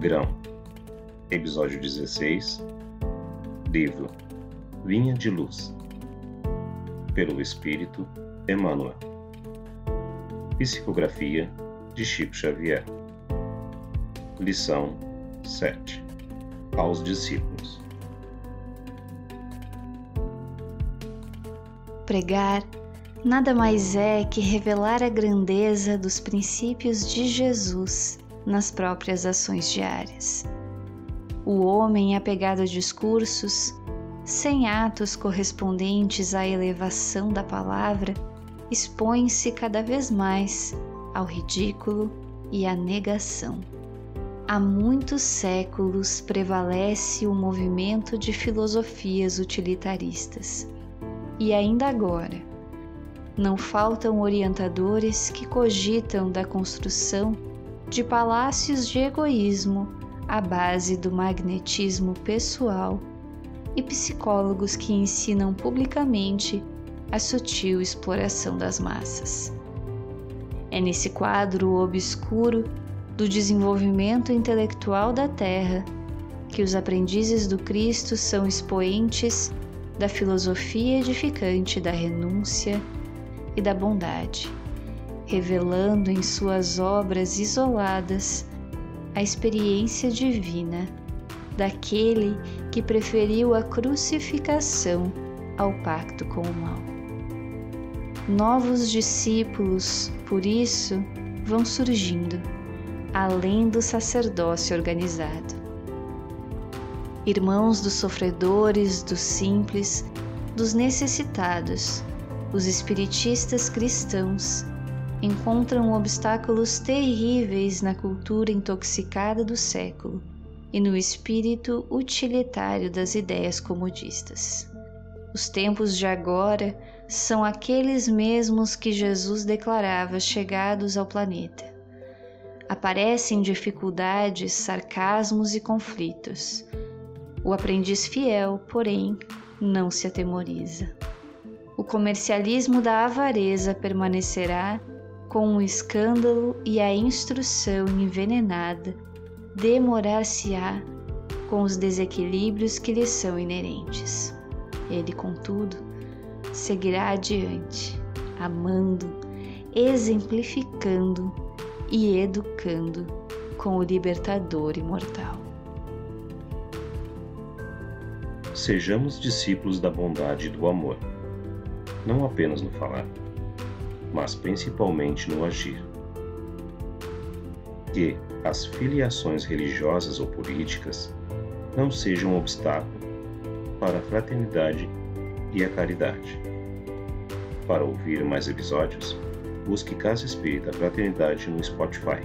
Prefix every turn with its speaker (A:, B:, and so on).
A: Grão, Episódio 16 Livro. Vinha de Luz. Pelo Espírito Emmanuel. Psicografia de Chico Xavier. Lição 7 Aos discípulos.
B: Pregar nada mais é que revelar a grandeza dos princípios de Jesus nas próprias ações diárias. O homem apegado a discursos, sem atos correspondentes à elevação da palavra, expõe-se cada vez mais ao ridículo e à negação. Há muitos séculos prevalece o movimento de filosofias utilitaristas. E ainda agora, não faltam orientadores que cogitam da construção de palácios de egoísmo à base do magnetismo pessoal e psicólogos que ensinam publicamente a sutil exploração das massas. É nesse quadro obscuro do desenvolvimento intelectual da Terra que os aprendizes do Cristo são expoentes da filosofia edificante da renúncia e da bondade revelando em suas obras isoladas a experiência divina daquele que preferiu a crucificação ao pacto com o mal. Novos discípulos, por isso, vão surgindo, além do sacerdócio organizado. Irmãos dos sofredores, dos simples, dos necessitados, os espiritistas cristãos encontram obstáculos terríveis na cultura intoxicada do século e no espírito utilitário das ideias comodistas. Os tempos de agora são aqueles mesmos que Jesus declarava chegados ao planeta. Aparecem dificuldades, sarcasmos e conflitos. O aprendiz fiel, porém, não se atemoriza. O comercialismo da avareza permanecerá com o escândalo e a instrução envenenada, demorar-se-á com os desequilíbrios que lhe são inerentes. Ele, contudo, seguirá adiante, amando, exemplificando e educando com o libertador imortal.
A: Sejamos discípulos da bondade e do amor, não apenas no falar mas principalmente no agir. Que as filiações religiosas ou políticas não sejam um obstáculo para a fraternidade e a caridade. Para ouvir mais episódios, busque Casa Espírita Fraternidade no Spotify.